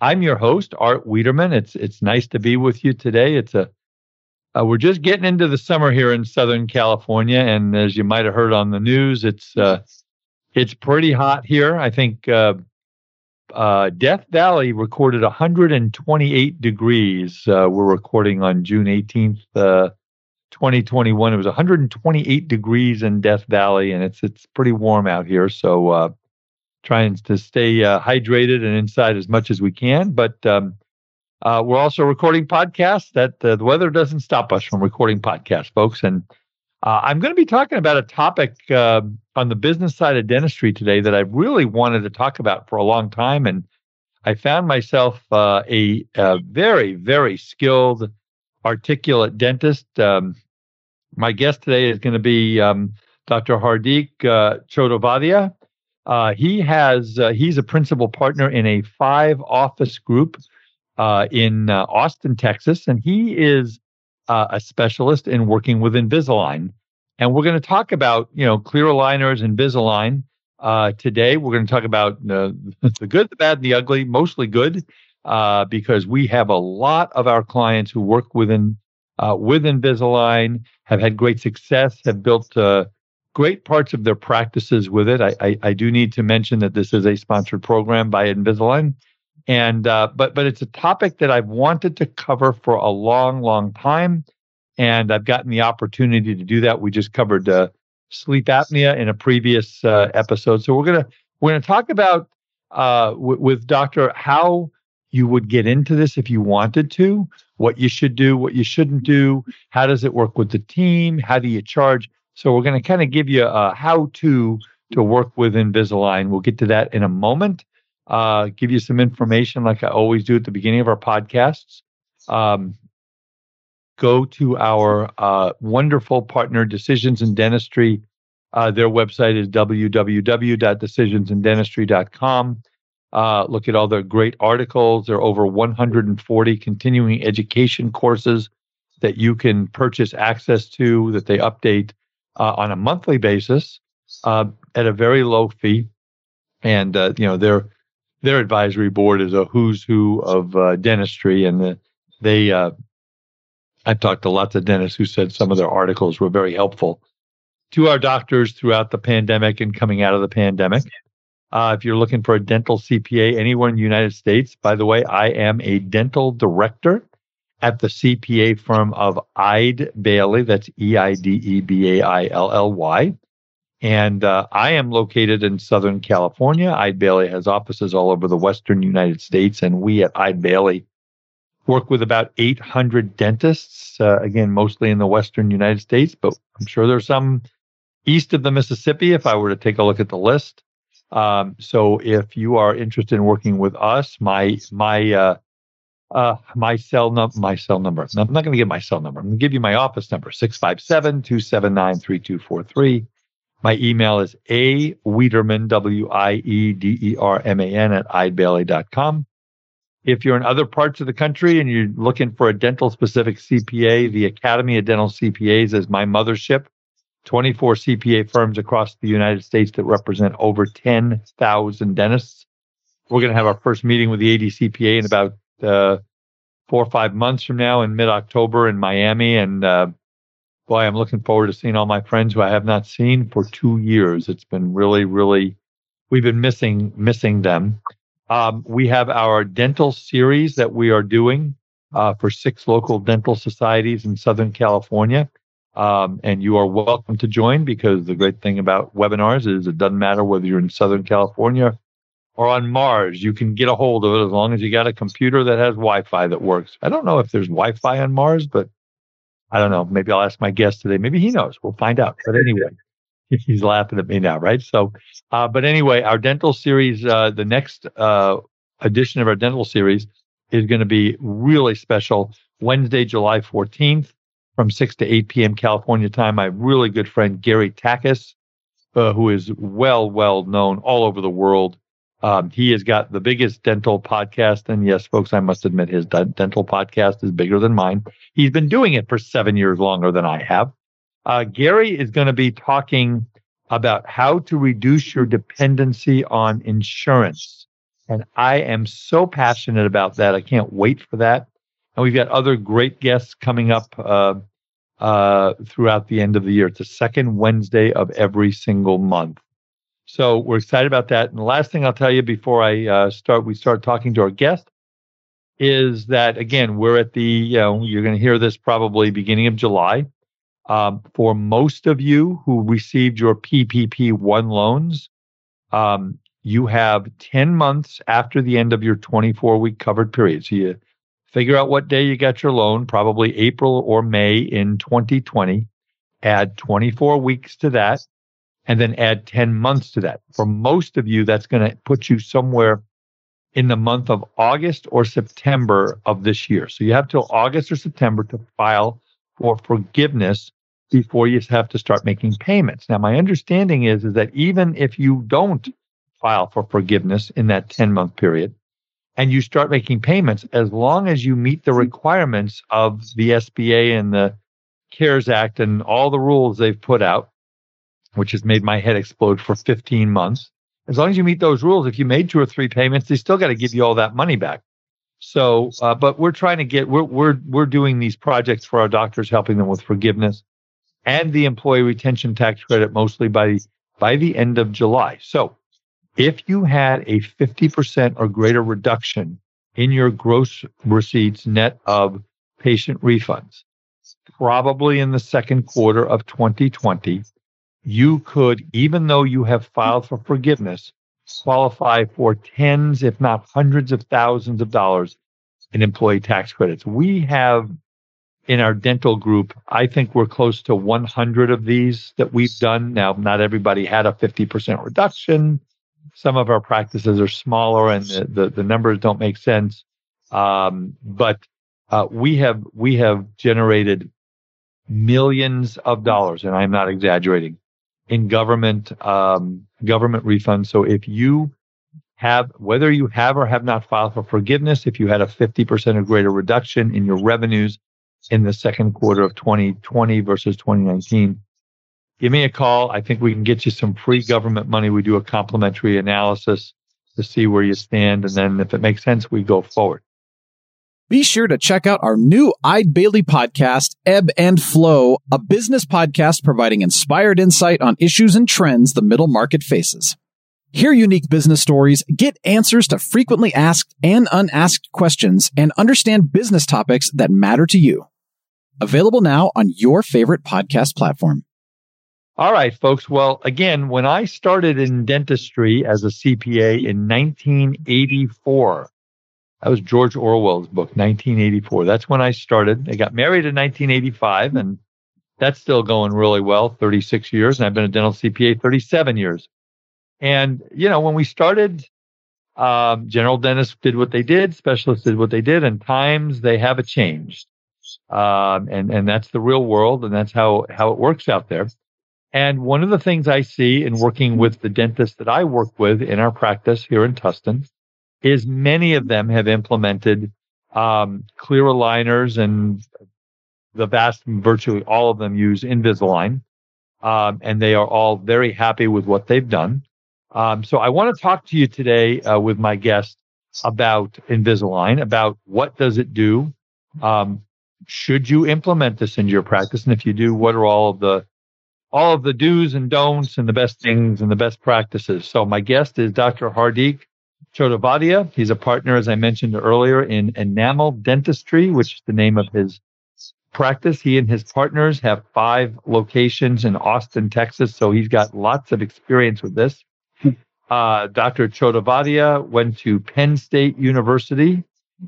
I'm your host, Art Wiederman. It's it's nice to be with you today. It's a uh, we're just getting into the summer here in Southern California, and as you might have heard on the news, it's uh, it's pretty hot here. I think uh, uh Death Valley recorded 128 degrees. Uh, we're recording on June 18th, uh, 2021. It was 128 degrees in Death Valley, and it's it's pretty warm out here. So trying to stay uh, hydrated and inside as much as we can. But um, uh, we're also recording podcasts. That uh, the weather doesn't stop us from recording podcasts, folks. And uh, I'm going to be talking about a topic um, on the business side of dentistry today that I really wanted to talk about for a long time, and I found myself uh, a, a, very, very skilled, articulate dentist. Um, my guest today is going to be um, Dr. Hardik uh, Chodavadia. Uh, he has uh, he's a principal partner in a five office group uh, in uh, Austin, Texas, and he is uh, a specialist in working with Invisalign. And we're going to talk about you know clear aligners, Invisalign. Uh, today we're going to talk about the good, the bad, and the ugly. Mostly good, because we have a lot of our clients who work within with Invisalign, have had great success, have built great parts of their practices with it. I, I, I, do need to mention that this is a sponsored program by Invisalign, and uh, but but it's a topic that I've wanted to cover for a long, long time, and I've gotten the opportunity to do that. We just covered uh, sleep apnea in a previous uh, episode, so we're gonna we're gonna talk about uh, w- with Doctor how you would get into this if you wanted to, what you should do, what you shouldn't do, how does it work with the team, how do you charge so we're going to kind of give you a how to to work with Invisalign. We'll get to that in a moment. Uh, give you some information like I always do at the beginning of our podcasts. Um, go to our uh, wonderful partner, Decisions in Dentistry. Uh, their website is www.decisionsindentistry.com. Uh, look at all their great articles. There are over 140 continuing education courses that you can purchase access to that they update uh, on a monthly basis uh, at a very low fee. And uh, you know their their advisory board is a who's who of uh, dentistry, and the, they uh, I've talked to lots of dentists who said some of their articles were very helpful to our doctors throughout the pandemic and coming out of the pandemic. Uh, if you're looking for a dental CPA anywhere in the United States, by the way, I am a dental director at the CPA firm of Eide Bailey. That's E I D E B A I L L Y. And uh, I am located in Southern California. Eide Bailey has offices all over the Western United States. And we at Eide Bailey work with about 800 dentists, uh, again, mostly in the Western United States, but I'm sure there's some east of the Mississippi if I were to take a look at the list. Um, so if you are interested in working with us, my, my, uh, uh, my cell number, my cell number. I'm not going to give my cell number. I'm going to give you my office number, 657-279-3243. My email is a Wiederman, W-I-E-D-E-R-M-A-N at eidebailly.com. If you're in other parts of the country and you're looking for a dental specific CPA, the Academy of Dental CPAs is my mothership. 24 CPA firms across the United States that represent over 10,000 dentists. We're going to have our first meeting with the ADCPA in about uh, four or five months from now in mid October in Miami. And uh, boy, I'm looking forward to seeing all my friends who I have not seen for two years. It's been really, really, we've been missing missing them. Um, we have our dental series that we are doing uh, for six local dental societies in Southern California. Um, and you are welcome to join because the great thing about webinars is it doesn't matter whether you're in Southern California or on Mars. You can get a hold of it as long as you got a computer that has Wi Fi that works. I don't know if there's Wi Fi on Mars, but I don't know. Maybe I'll ask my guest today. Maybe he knows. We'll find out. But anyway, he's laughing at me now, right? So, uh, but anyway, our dental series, uh, the next uh, edition of our dental series is going to be really special. Wednesday, July 14th from 6 to 8 p.m. California time. My really good friend, Gary Takacs, uh, who is well, well known all over the world. Um, he has got the biggest dental podcast. And yes, folks, I must admit his d- dental podcast is bigger than mine. He's been doing it for seven years longer than I have. Uh, Gary is going to be talking about how to reduce your dependency on insurance. And I am so passionate about that. I can't wait for that. And we've got other great guests coming up uh, uh, throughout the end of the year. It's the second Wednesday of every single month. So we're excited about that. And the last thing I'll tell you before I uh, start, we start talking to our guest, is that again we're at the you know you're going to hear this probably beginning of July. Um, for most of you who received your PPP one loans, um, you have 10 months after the end of your 24 week covered period. So you figure out what day you got your loan, probably April or May in 2020. Add 24 weeks to that and then add 10 months to that. For most of you, that's going to put you somewhere in the month of August or September of this year. So you have till August or September to file for forgiveness before you have to start making payments. Now, my understanding is, is that even if you don't file for forgiveness in that 10 month period and you start making payments, as long as you meet the requirements of the SBA and the CARES Act and all the rules they've put out, which has made my head explode for 15 months. As long as you meet those rules, if you made two or three payments, they still got to give you all that money back. So, uh, but we're trying to get we're we're we're doing these projects for our doctors, helping them with forgiveness and the employee retention tax credit, mostly by by the end of July. So, if you had a 50% or greater reduction in your gross receipts net of patient refunds, probably in the second quarter of 2020, you could, even though you have filed for forgiveness, qualify for tens, if not hundreds of thousands of dollars in employee tax credits. We have in our dental group, I think we're close to 100 of these that we've done. Now, not everybody had a 50% reduction. Some of our practices are smaller and the, the, the numbers don't make sense. Um, but uh, we have we have generated millions of dollars, and I'm not exaggerating, in government um, government refunds. So if you have whether you have or have not filed for forgiveness, if you had a 50% or greater reduction in your revenues in the second quarter of 2020 versus 2019, give me a call. I think we can get you some free government money. We do a complimentary analysis to see where you stand. And then if it makes sense, we go forward. Be sure to check out our new Eide Bailey podcast, Ebb and Flow, a business podcast providing inspired insight on issues and trends the middle market faces. Hear unique business stories, get answers to frequently asked and unasked questions, and understand business topics that matter to you. Available now on your favorite podcast platform. All right, folks. Well, again, when I started in dentistry as a CPA in 1984, that was George Orwell's book, 1984. That's when I started. I got married in 1985, and that's still going really well, 36 years. And I've been a dental CPA 37 years. And, you know, when we started, um, general dentists did what they did, specialists did what they did, and times they have a changed. Um, and, and that's the real world, and that's how, how it works out there. And one of the things I see in working with the dentists that I work with in our practice here in Tustin is many of them have implemented um, clear aligners and the vast, virtually all of them use Invisalign. Um, and they are all very happy with what they've done. Um, so I want to talk to you today uh, with my guest about Invisalign, about what does it do? Um, should you implement this into your practice? And if you do, what are all of the all of the do's and don'ts and the best things and the best practices? So my guest is Dr. Hardik Chodavadia. He's a partner, as I mentioned earlier, in Enamel Dentistry, which is the name of his practice. He and his partners have five locations in Austin, Texas. So he's got lots of experience with this. Uh, Dr. Chodavadia went to Penn State University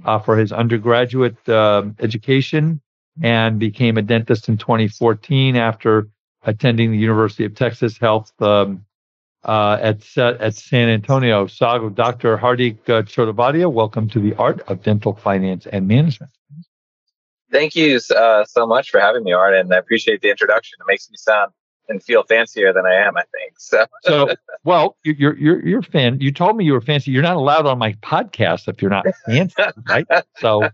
uh, for his undergraduate uh, education and became a dentist in 2014 after attending the University of Texas Health um, uh, at at San Antonio. So, Dr. Hardik uh, Chodavadia, welcome to the Art of Dental Finance and Management. Thank you uh, so much for having me, Art, and I appreciate the introduction. It makes me sound and feel fancier than I am, I think. So, so well, you're you're you're fan. You told me you were fancy. You're not allowed on my podcast if you're not fancy, right? So,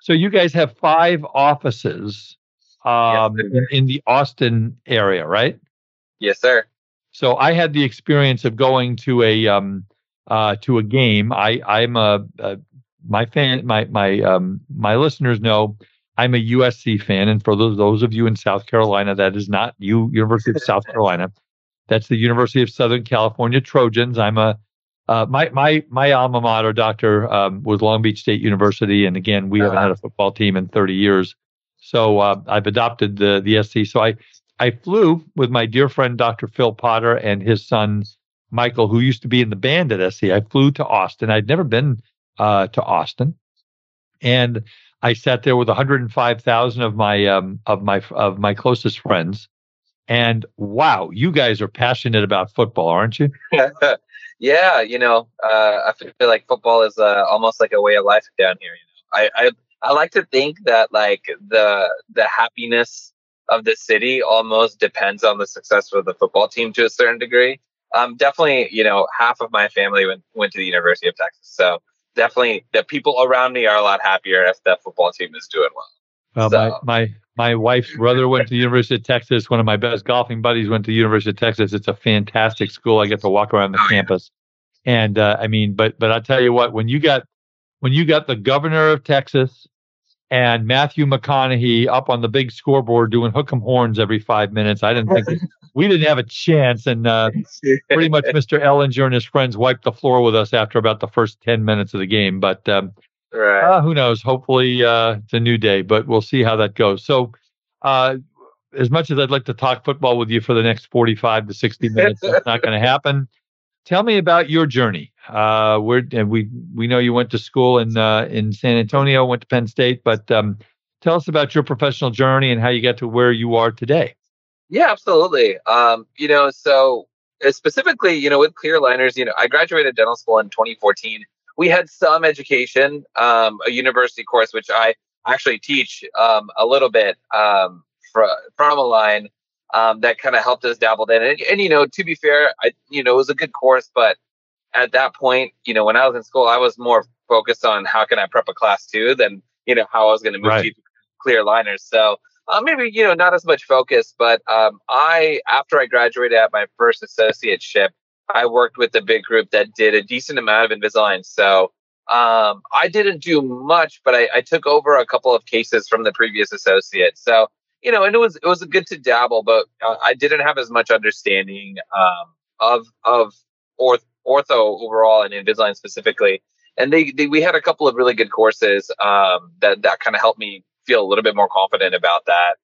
so you guys have five offices um, yes, in, in the Austin area, right? Yes, sir. So I had the experience of going to a um, uh, to a game. I I'm a, a my fan my my um, my listeners know I'm a USC fan, and for those those of you in South Carolina, that is not you University of South Carolina. That's the University of Southern California Trojans. I'm a uh, my my my alma mater, Doctor, um, was Long Beach State University, and again, we haven't had a football team in 30 years. So uh, I've adopted the the SC. So I I flew with my dear friend Dr. Phil Potter and his son Michael, who used to be in the band at SC. I flew to Austin. I'd never been uh, to Austin, and I sat there with 105,000 of my um, of my of my closest friends. And wow, you guys are passionate about football, aren't you? yeah, you know, uh, I feel like football is uh, almost like a way of life down here. You know, I, I I like to think that like the the happiness of the city almost depends on the success of the football team to a certain degree. Um, definitely, you know, half of my family went went to the University of Texas, so definitely the people around me are a lot happier if the football team is doing well. Well, so. my, my my wife's brother went to the University of Texas. One of my best golfing buddies went to the University of Texas. It's a fantastic school. I get to walk around the oh, campus, yeah. and uh, I mean, but but I'll tell you what, when you got when you got the governor of Texas and Matthew McConaughey up on the big scoreboard doing hook 'em horns every five minutes. I didn't think we didn't have a chance, and uh, pretty much Mr. Ehlinger and his friends wiped the floor with us after about the first ten minutes of the game. But um, right. uh, who knows? Hopefully, uh, it's a new day, but we'll see how that goes. So. Uh, as much as I'd like to talk football with you for the next 45 to 60 minutes, that's not going to happen. Tell me about your journey. Uh, and we we know you went to school in uh, in San Antonio, went to Penn State, but um, tell us about your professional journey and how you get to where you are today. Yeah, absolutely. Um, you know, so uh, specifically, you know, with clear aligners, you know, I graduated dental school in 2014. We had some education, um, a university course, which I actually teach um, a little bit um, fr- from Align um, that kind of helped us dabble in. And, and, you know, to be fair, I, you know, it was a good course, but at that point, you know, when I was in school, I was more focused on how can I prep a class two than, you know, how I was going to move right. to clear liners. So uh, maybe, you know, not as much focus, but um, I, after I graduated at my first associateship, I worked with a big group that did a decent amount of Invisalign. So um, I didn't do much, but I, I took over a couple of cases from the previous associate. So, you know, and it was, it was good to dabble, but uh, I didn't have as much understanding um, of, of orth ortho overall and Invisalign specifically. And they, they, we had a couple of really good courses um, that that kind of helped me feel a little bit more confident about that.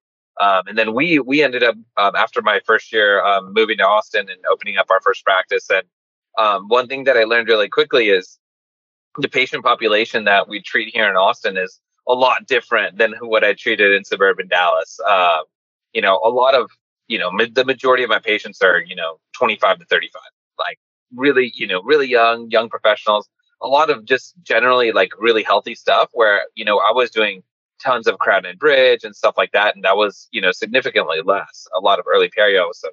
Um, and then we we ended up um, after my first year um, moving to Austin and opening up our first practice. And um, one thing that I learned really quickly is the patient population that we treat here in Austin is a lot different than what I treated in suburban Dallas. Uh, you know, a lot of you know the majority of my patients are you know 25 to 35. Like really, you know, really young, young professionals, a lot of just generally like really healthy stuff where, you know, I was doing tons of crown and bridge and stuff like that. And that was, you know, significantly less, a lot of early perios and,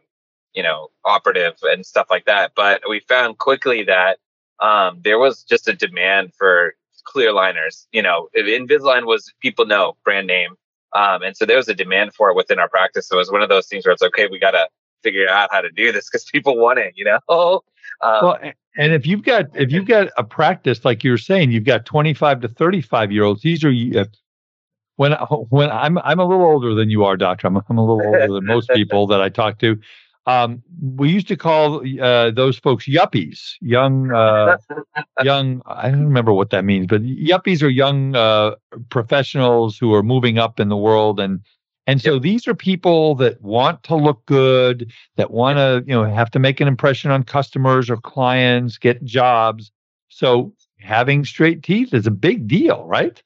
you know, operative and stuff like that. But we found quickly that um, there was just a demand for clear liners. You know, Invisalign was people know brand name. Um, and so there was a demand for it within our practice. So it was one of those things where it's okay, we got to figure out how to do this because people want it, you know? Um, well, and if you've got, if you've got a practice, like you were saying, you've got 25 to 35 year olds, these are, uh, when, when I'm, I'm a little older than you are, doctor. I'm, I'm a little older than most people that I talk to. Um, we used to call uh, those folks yuppies, young, uh, young. I don't remember what that means, but yuppies are young uh, professionals who are moving up in the world, and and so yep. these are people that want to look good, that want to you know have to make an impression on customers or clients, get jobs. So having straight teeth is a big deal, right?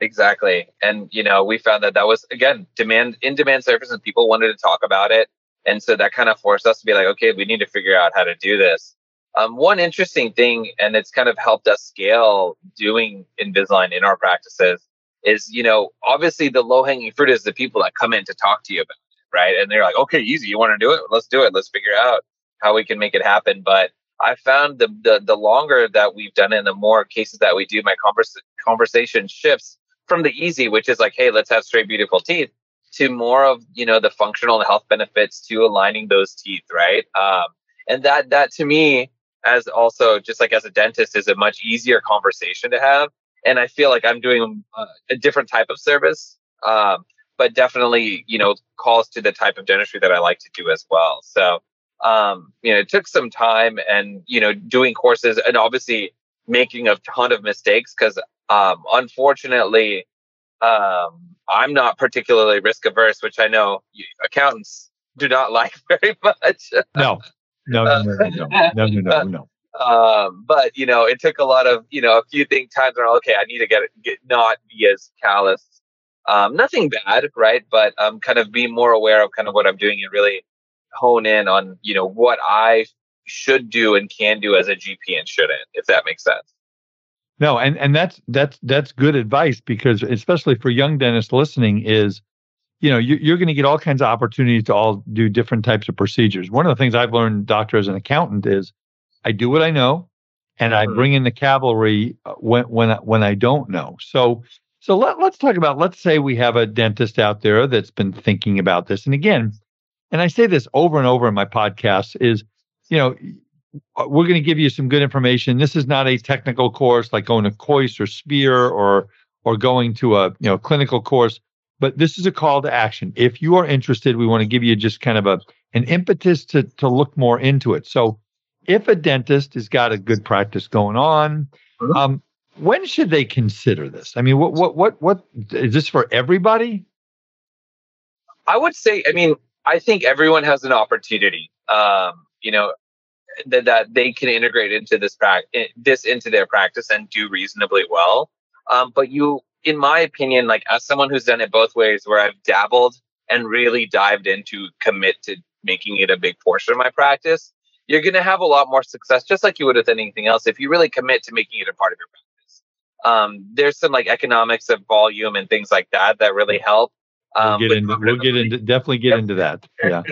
Exactly, and you know we found that that was again demand in demand service, and people wanted to talk about it and so that kind of forced us to be like, okay, we need to figure out how to do this. Um, one interesting thing, and it's kind of helped us scale doing Invisalign in our practices, is you know obviously the low hanging fruit is the people that come in to talk to you about it, right? And they're like, okay, easy, you want to do it? Let's do it. Let's figure out how we can make it happen. But I found the the, the longer that we've done it, and the more cases that we do, my converse, conversation shifts from the easy, which is like, hey, let's have straight, beautiful teeth, to more of you know the functional and health benefits to aligning those teeth right? Um, and that that to me as also just like as a dentist is a much easier conversation to have. And i feel like i'm doing a, a different type of service um, but definitely you know calls to the type of dentistry that i like to do as well. So um, you know it took some time and you know doing courses and obviously making a ton of mistakes because um, unfortunately um, I'm not particularly risk averse, which I know accountants do not like very much. no, no, no, no, no, no, no, no. no. Um, but you know, it took a lot of you know a few things times where okay, I need to get, get not be as callous. Um, nothing bad, right? But um, kind of be more aware of kind of what I'm doing and really hone in on you know what I should do and can do as a GP and shouldn't, if that makes sense. No, and and that's that's that's good advice because especially for young dentists listening is, you know, you, are going to get all kinds of opportunities to all do different types of procedures. One of the things I've learned, doctor, as an accountant, is I do what I know, and I mm-hmm. bring in the cavalry uh, when when when I don't know. So so let, let's talk about. Let's say we have a dentist out there that's been thinking about this, and again, and I say this over and over in my podcast is, you know, we're going to give you some good information. This is not a technical course like going to Kois or Spear or or going to a you know clinical course, but this is a call to action. If you are interested, we want to give you just kind of a an impetus to to look more into it. So, if a dentist has got a good practice going on, mm-hmm. um, when should they consider this? I mean, what what what what is this for everybody? I would say, I mean, I think everyone has an opportunity. Um, you know, that, that they can integrate into this practice, this into their practice and do reasonably well. Um, but you, in my opinion, like as someone who's done it both ways, where I've dabbled and really dived into commit to making it a big portion of my practice, you're going to have a lot more success, just like you would with anything else, if you really commit to making it a part of your practice. Um, there's some like economics of volume and things like that that really help. Um, we'll get into, we'll get into definitely get yep. into that. Yeah.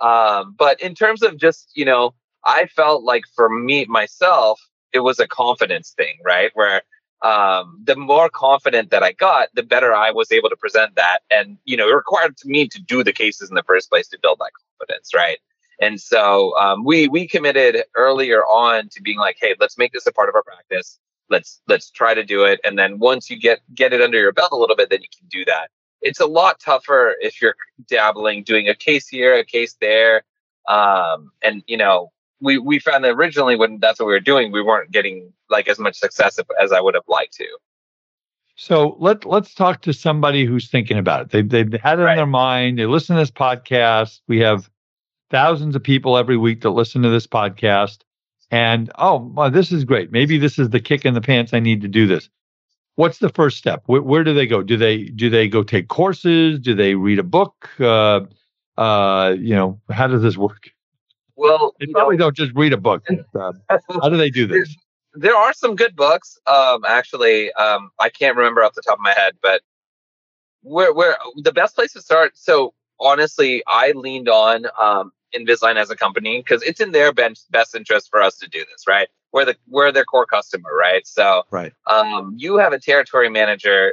um, but in terms of just you know I felt like for me myself, it was a confidence thing, right? Where um, the more confident that I got, the better I was able to present that. And, you know, it required me to do the cases in the first place to build that confidence, right? And so um, we we committed earlier on to being like, hey, let's make this a part of our practice. Let's let's try to do it. And then once you get get it under your belt a little bit, then you can do that. It's a lot tougher if you're dabbling, doing a case here, a case there, um, and you know we we found that originally when that's what we were doing, we weren't getting like as much success as I would have liked to. So let let's talk to somebody who's thinking about it. They've they've had it right. in their mind. They listen to this podcast. We have thousands of people every week that listen to this podcast. And oh, well, this is great. Maybe this is the kick in the pants. I need to do this. What's the first step? Where, where do they go? Do they do they go take courses? Do they read a book? Uh, uh, you know, how does this work? Well, they probably know, don't just read a book. Uh, how do they do this? There are some good books. Um, actually, um, I can't remember off the top of my head, but where where the best place to start. So honestly, I leaned on um, Invisalign as a company because it's in their best best interest for us to do this, right? we're the we're their core customer, right? So right. Um, you have a territory manager,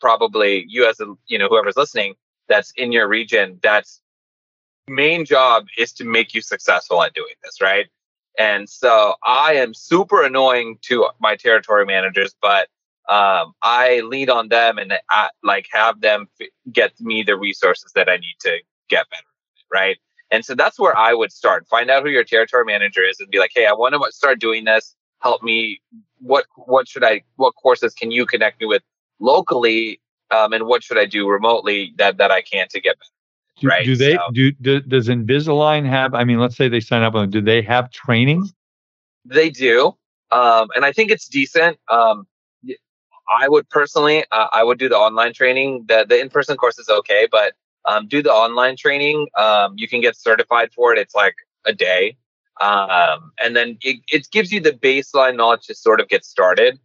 probably you as a you know whoever's listening that's in your region. That's main job is to make you successful at doing this, right? And so I am super annoying to my territory managers, but um, I lead on them and I, like have them f- get me the resources that I need to get better, right? And so that's where I would start. Find out who your territory manager is and be like, hey, I want to start doing this. Help me. What what should I? What courses can you connect me with locally? Um, and what should I do remotely that that I can to get better? Do, right. do they so, do, do? Does Invisalign have? I mean, let's say they sign up on. Do they have training? They do, um, and I think it's decent. Um, I would personally, uh, I would do the online training. The the in person course is okay, but um, do the online training. Um, you can get certified for it. It's like a day, um, and then it, it gives you the baseline knowledge to sort of get started.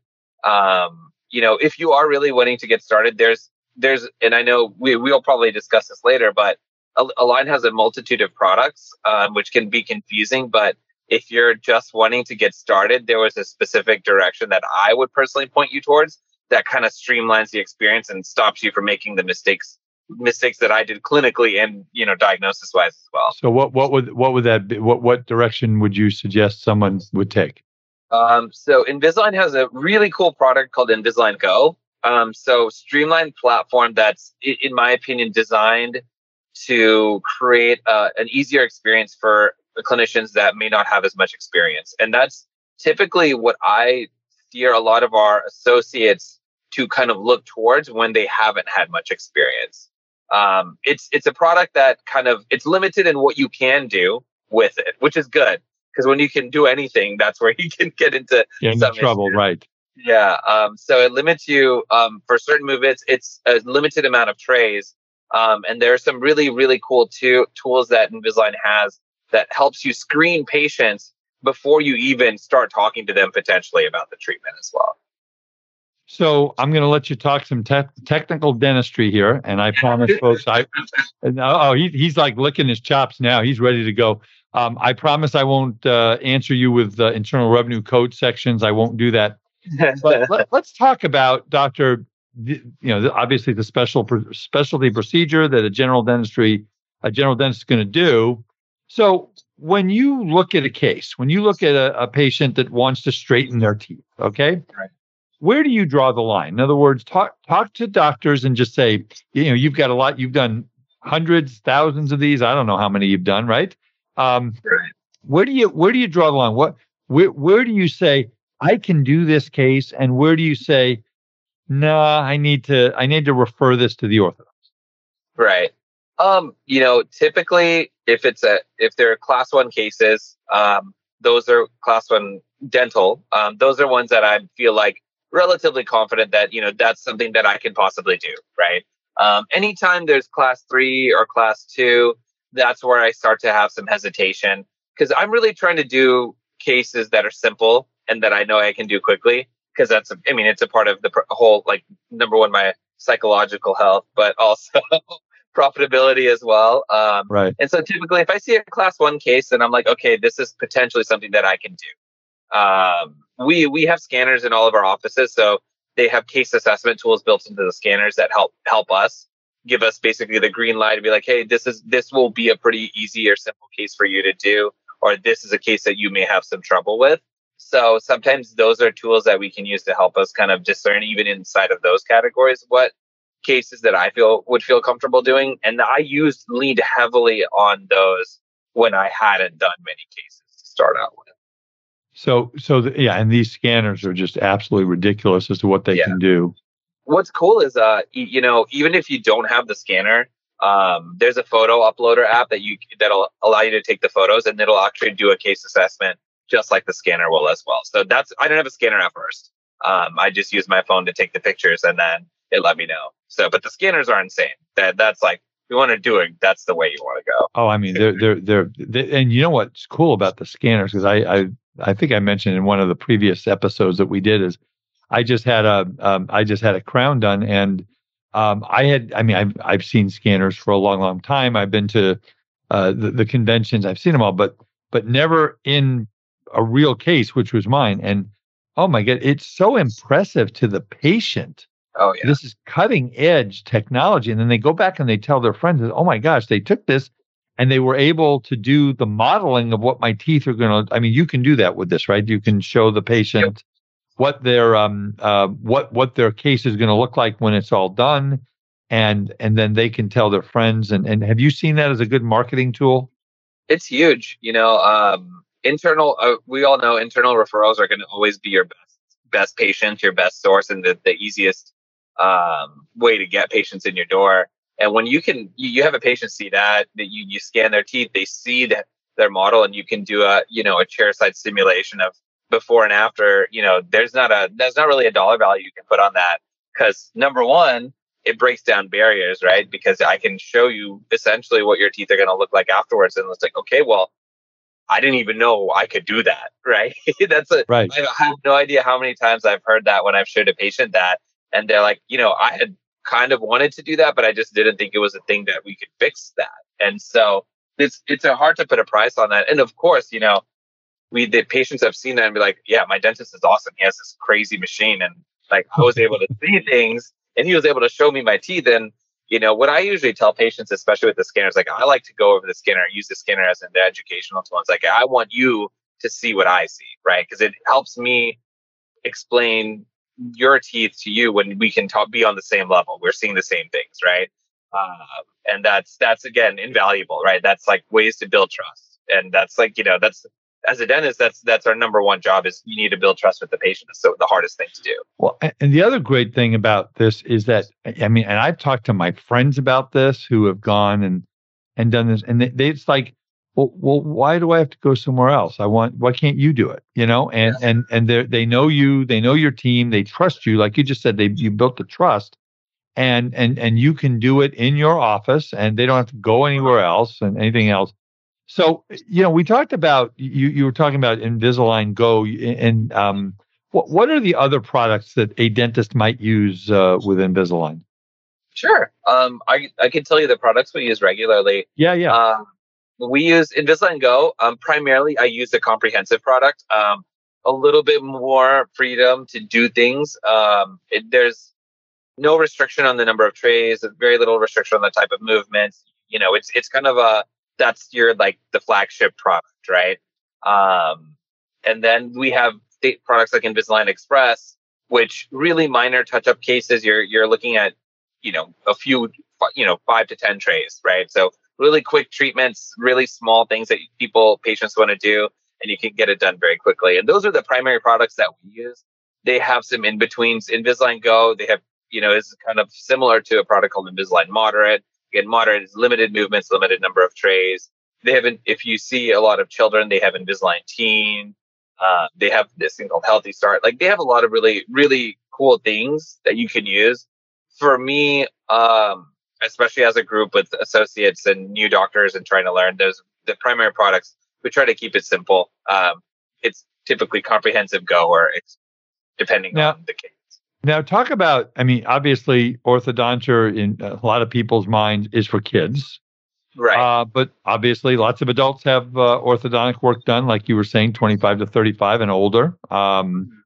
Um, you know, if you are really wanting to get started, there's there's, and I know we, we'll probably discuss this later, but Align has a multitude of products, um, which can be confusing. But if you're just wanting to get started, there was a specific direction that I would personally point you towards that kind of streamlines the experience and stops you from making the mistakes mistakes that I did clinically and you know diagnosis wise as well. So what what would what would that be? What what direction would you suggest someone would take? Um, so Invisalign has a really cool product called Invisalign Go, um, so streamlined platform that's, in my opinion, designed to create uh, an easier experience for clinicians that may not have as much experience. And that's typically what I steer a lot of our associates to kind of look towards when they haven't had much experience. Um, it's it's a product that kind of it's limited in what you can do with it, which is good because when you can do anything, that's where you can get into, into trouble, issues. right? Yeah. Um, so it limits you um, for certain movements. It's a limited amount of trays. Um, and there are some really, really cool to- tools that Invisalign has that helps you screen patients before you even start talking to them potentially about the treatment as well. So I'm going to let you talk some te- technical dentistry here, and I promise, folks, I oh he, he's like licking his chops now. He's ready to go. Um, I promise I won't uh, answer you with uh, internal revenue code sections. I won't do that but let, us talk about Doctor. You know, obviously the special specialty procedure that a general dentistry a general dentist is going to do. So when you look at a case, when you look at a, a patient that wants to straighten their teeth, okay, right. where do you draw the line? In other words, talk talk to doctors and just say, you know, you've got a lot, you've done hundreds, thousands of these. I don't know how many you've done, right? Um, right. Where do you where do you draw the line? What where where do you say I can do this case, and where do you say, no, nah, I need to, I need to refer this to the orthodox? Right. Um, you know, typically if it's a, if they're class one cases, um, those are class one dental. Um, those are ones that I feel like relatively confident that, you know, that's something that I can possibly do. Right. Um, anytime there's class three or class two, that's where I start to have some hesitation because I'm really trying to do cases that are simple and that I know I can do quickly because that's, a, I mean, it's a part of the whole, like, number one, my psychological health, but also profitability as well. Um, right. And so typically, if I see a class one case, then I'm like, okay, this is potentially something that I can do. Um, we we have scanners in all of our offices, so they have case assessment tools built into the scanners that help help us give us basically the green light to be like, hey, this is this will be a pretty easy or simple case for you to do, or this is a case that you may have some trouble with. So sometimes those are tools that we can use to help us kind of discern even inside of those categories what cases that I feel would feel comfortable doing. And I used leaned heavily on those when I hadn't done many cases to start out with. So, so the, yeah, and these scanners are just absolutely ridiculous as to what they yeah. can do. What's cool is, uh, you know, even if you don't have the scanner, um, there's a photo uploader app that you that'll allow you to take the photos and it'll actually do a case assessment just like the scanner will as well. So that's I didn't have a scanner at first. Um, I just used my phone to take the pictures and then it let me know. So, but the scanners are insane. That that's like you want to do it, that's the way you want to go. Oh, I mean, they're they're they're, they're and you know what's cool about the scanners because I I I think I mentioned in one of the previous episodes that we did is I just had a um, I just had a crown done and um, I had I mean I've I've seen scanners for a long long time. I've been to uh, the, the conventions. I've seen them all, but but never in a real case, which was mine. And oh my God, it's so impressive to the patient. Oh, yeah. This is cutting edge technology. And then they go back and they tell their friends, oh my gosh, they took this and they were able to do the modeling of what my teeth are going to. I mean, you can do that with this, right? You can show the patient yep. what their um uh, what what their case is going to look like when it's all done, and and then they can tell their friends. And and have you seen that as a good marketing tool? It's huge. You know, um, internal. Uh, we all know internal referrals are going to always be your best best patient, your best source, and the the easiest um, way to get patients in your door. And when you can, you, you have a patient see that, that you, you scan their teeth, they see that their model and you can do a, you know, a chair side simulation of before and after, you know, there's not a, there's not really a dollar value you can put on that. Cause number one, it breaks down barriers, right? Because I can show you essentially what your teeth are going to look like afterwards. And it's like, okay, well, I didn't even know I could do that, right? That's a, right. I have no idea how many times I've heard that when I've showed a patient that, and they're like, you know, I had kind of wanted to do that, but I just didn't think it was a thing that we could fix that. And so it's it's a hard to put a price on that. And of course, you know, we the patients have seen that and be like, yeah, my dentist is awesome. He has this crazy machine, and like I was able to see things, and he was able to show me my teeth. And you know, what I usually tell patients, especially with the scanners, like I like to go over the scanner, use the scanner as an educational tool. It's like I want you to see what I see, right? Because it helps me explain your teeth to you when we can talk, be on the same level. We're seeing the same things, right? Uh, and that's that's again invaluable, right? That's like ways to build trust, and that's like you know that's as a dentist, that's that's our number one job is you need to build trust with the patient. It's so the hardest thing to do. Well, and the other great thing about this is that I mean, and I've talked to my friends about this who have gone and and done this, and they, they it's like well, well, why do I have to go somewhere else? I want, why can't you do it? You know, and, and, and they they know you, they know your team, they trust you. Like you just said, they, you built the trust and, and, and you can do it in your office and they don't have to go anywhere else and anything else. So, you know, we talked about, you, you were talking about Invisalign Go and, um, what, what are the other products that a dentist might use, uh, with Invisalign? Sure. Um, I, I can tell you the products we use regularly. Yeah. Yeah. Um, we use Invisalign Go. Um, primarily, I use the comprehensive product. Um, a little bit more freedom to do things. Um, it, there's no restriction on the number of trays. Very little restriction on the type of movements. You know, it's it's kind of a that's your like the flagship product, right? Um, and then we have products like Invisalign Express, which really minor touch up cases. You're you're looking at you know a few you know five to ten trays, right? So really quick treatments, really small things that people, patients want to do, and you can get it done very quickly. And those are the primary products that we use. They have some in betweens. Invisalign Go, they have, you know, is kind of similar to a product called Invisalign Moderate. Again, Moderate is limited movements, limited number of trays. They have, if you see a lot of children, they have Invisalign Teen. Uh, they have this thing called Healthy Start. Like they have a lot of really, really cool things that you can use. For me, um, especially as a group with associates and new doctors and trying to learn those the primary products we try to keep it simple um, it's typically comprehensive go or it's depending now, on the case now talk about i mean obviously orthodonture in a lot of people's minds is for kids. Right. Uh, but obviously lots of adults have uh, orthodontic work done like you were saying 25 to 35 and older. Um,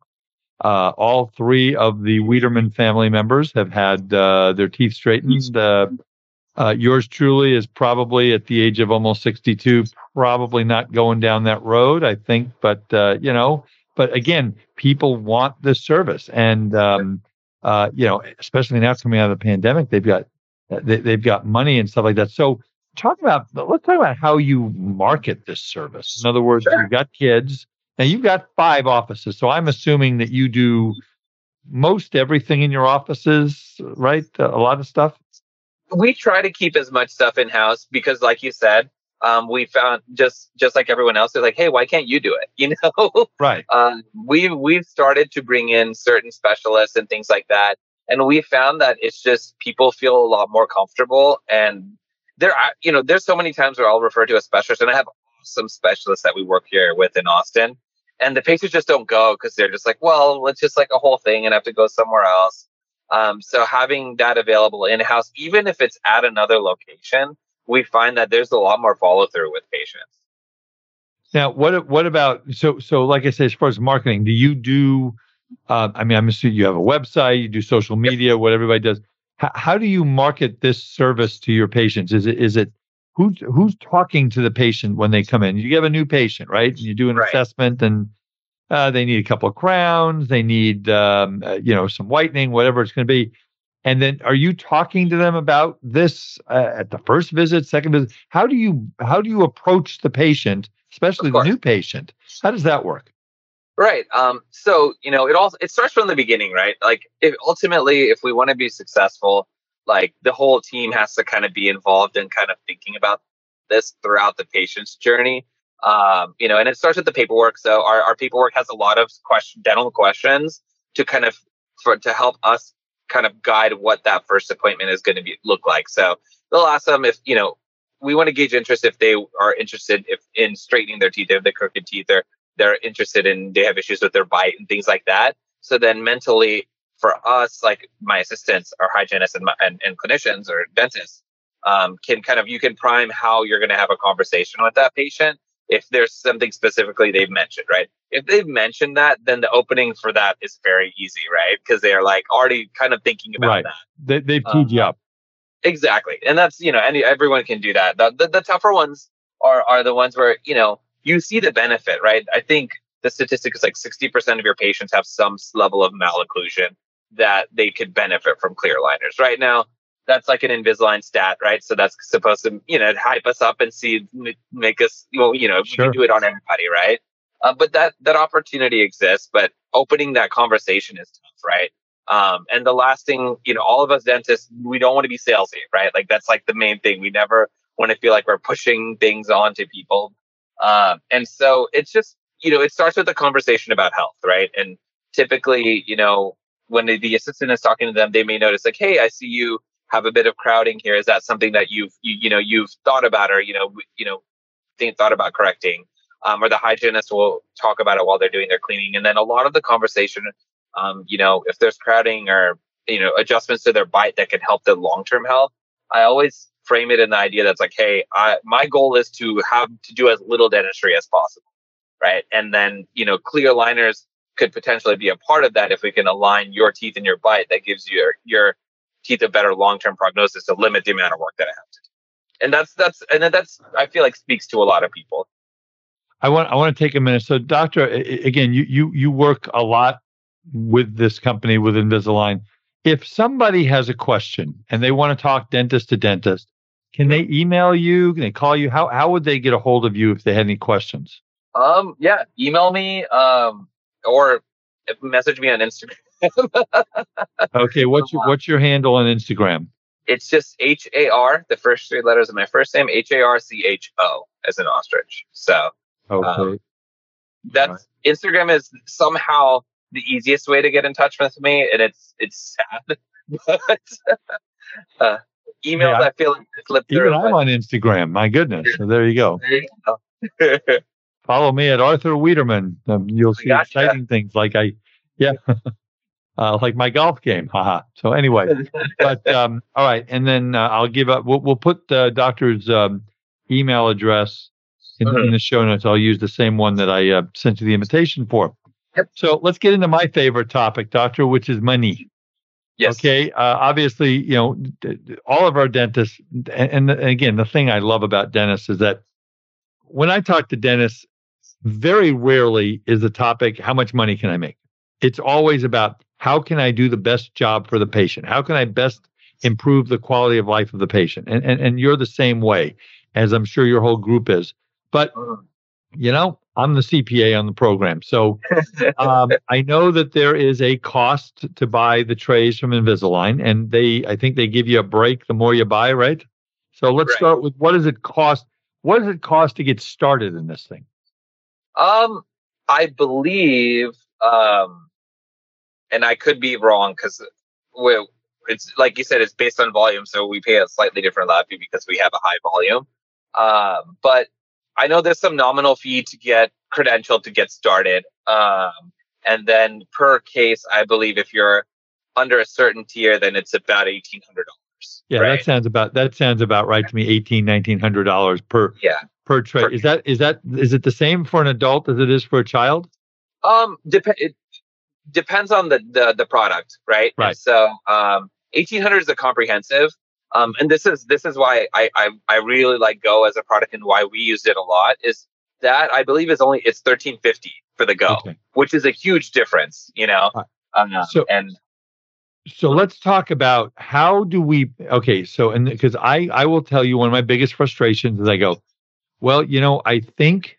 uh, all three of the Wiederman family members have had uh, their teeth straightened. Uh, uh, yours truly is probably at the age of almost 62, probably not going down that road, I think. But, uh, you know, but again, people want this service. And, um, uh, you know, especially now it's coming out of the pandemic, they've got, they, they've got money and stuff like that. So talk about, let's talk about how you market this service. In other words, sure. you've got kids now you've got five offices, so I'm assuming that you do most everything in your offices, right? A lot of stuff. We try to keep as much stuff in house because, like you said, um, we found just just like everyone else, they're like, hey, why can't you do it? You know, right? Um, we we've started to bring in certain specialists and things like that, and we found that it's just people feel a lot more comfortable and there are you know there's so many times where I'll refer to a specialist and I have awesome specialists that we work here with in Austin and the patients just don't go because they're just like, well, it's just like a whole thing and I have to go somewhere else. Um, so having that available in house, even if it's at another location, we find that there's a lot more follow through with patients. Now, what what about so so? Like I said, as far as marketing, do you do? Uh, I mean, I'm assuming you have a website, you do social media, what everybody does. H- how do you market this service to your patients? Is it is it who's who's talking to the patient when they come in? You have a new patient, right? And you do an Right. assessment, and uh, they need a couple of crowns, they need um, uh, you know some whitening, whatever it's going to be. And then, are you talking to them about this uh, at the first visit, second visit? How do you how do you approach the patient, especially the new patient? How does that work? Right. Um, so, you know, it all it starts from the beginning, right? Like if ultimately if we want to be successful, like the whole team has to kind of be involved in kind of thinking about this throughout the patient's journey. Um, you know, and it starts with the paperwork. So our, our paperwork has a lot of question dental questions to kind of for to help us kind of guide what that first appointment is going to be look like. So they'll ask them if, you know, we want to gauge interest if they are interested if in straightening their teeth, they have the crooked teeth or they're interested in they have issues with their bite and things like that so then mentally for us like my assistants our hygienists and, my, and, and clinicians or dentists um, can kind of you can prime how you're going to have a conversation with that patient if there's something specifically they've mentioned right if they've mentioned that then the opening for that is very easy right because they're like already kind of thinking about Right. that They, they've teed you Uh, up. Exactly. And that's, you know, any everyone can do that. The, the the tougher ones are are the ones where, you know, you see the benefit, right? I think the statistic is like 60% of your patients have some level of malocclusion that they could benefit from clear aligners. Right now, that's like an Invisalign stat, right? So that's supposed to, you know, hype us up and see, make us, well, you know, Sure. we can do it on everybody, right? Uh, but that that opportunity exists, but opening that conversation is tough, right? Um, and the last thing, you know, all of us dentists, we don't want to be salesy, right? Like that's like the main thing. We never want to feel like we're pushing things onto people. Um, and so it's just, you know, it starts with a conversation about health, right? And typically, you know, when the, the assistant is talking to them, they may notice like, Hey, I see you have a bit of crowding here. Is that something that you've, you, you know, you've thought about or, you know, you know, think, thought about correcting? Um, or the hygienist will talk about it while they're doing their cleaning. And then a lot of the conversation um, you know, if there's crowding or, you know, adjustments to their bite that can help their long-term health, I always frame it in the idea that's like, Hey, I, my goal is to have to do as little dentistry as possible. Right. And then, you know, clear aligners could potentially be a part of that if we can align your teeth and your bite that gives your, your teeth a better long-term prognosis to limit the amount of work that I have to do. And that's, that's, and that's, I feel like speaks to a lot of people. I want I want to take a minute. So, doctor, again, you you you work a lot with this company with Invisalign. If somebody has a question and they want to talk dentist to dentist, can they email you? Can they call you? How how would they get a hold of you if they had any questions? Um, yeah, email me, um, or message me on Instagram. Okay, what's your what's your handle on Instagram? It's just H A R, the first three letters of my first name, H A R C H O, as an ostrich. So Okay, Um, that's Instagram is somehow the easiest way to get in touch with me, and it's it's sad, but uh, emails Yeah, I- I feel like slip even. I'm on Instagram. My goodness, so there you go. there you go. Follow me at Arthur Wiederman. Um, you'll see Gotcha. exciting things like I, yeah, uh, like my golf game. Haha. So anyway, but um, all right, and then uh, I'll give up. We'll, we'll put the doctor's um, email address in, in the show notes. I'll use the same one that I uh, sent you the invitation for. Yep. So let's get into my favorite topic, doctor, which is money. yes. Okay. Uh, obviously, you know, d- d- all of our dentists, and, and the- again, the thing I love about dentists is that when I talk to dentists, very rarely is the topic, how much money can I make? It's always about how can I do the best job for the patient? How can I best improve the quality of life of the patient? And, and, and you're the same way, as I'm sure your whole group is. But, Mhm. you know, I'm the CPA on the program. So um, I know that there is a cost to buy the trays from Invisalign, and they, I think they give you a break the more you buy, right? So let's Right. start with what does it cost? What does it cost to get started in this thing? Um, I believe, um, and I could be wrong because it's like you said, it's based on volume, so we pay a slightly different lab fee because we have a high volume. Um, but I know there's some nominal fee to get credentialed to get started. Um, and then per case, I believe if you're under a certain tier, then it's about eighteen hundred dollars. Yeah, right? that sounds about that sounds about right to me. Eighteen, nineteen hundred dollars per yeah. per tray. Is that is that is it the same for an adult as it is for a child? Um, dep- it depends on the, the the product, right? Right. And so, um, eighteen hundred is a comprehensive. Um, and this is this is why I, I I really like Go as a product and why we used it a lot is that I believe is only it's thirteen fifty for the Go, Okay. which is a huge difference, you know. Right. Um, So- and So let's talk about how do we okay, so and because I I will tell you one of my biggest frustrations is I go, well, you know, I think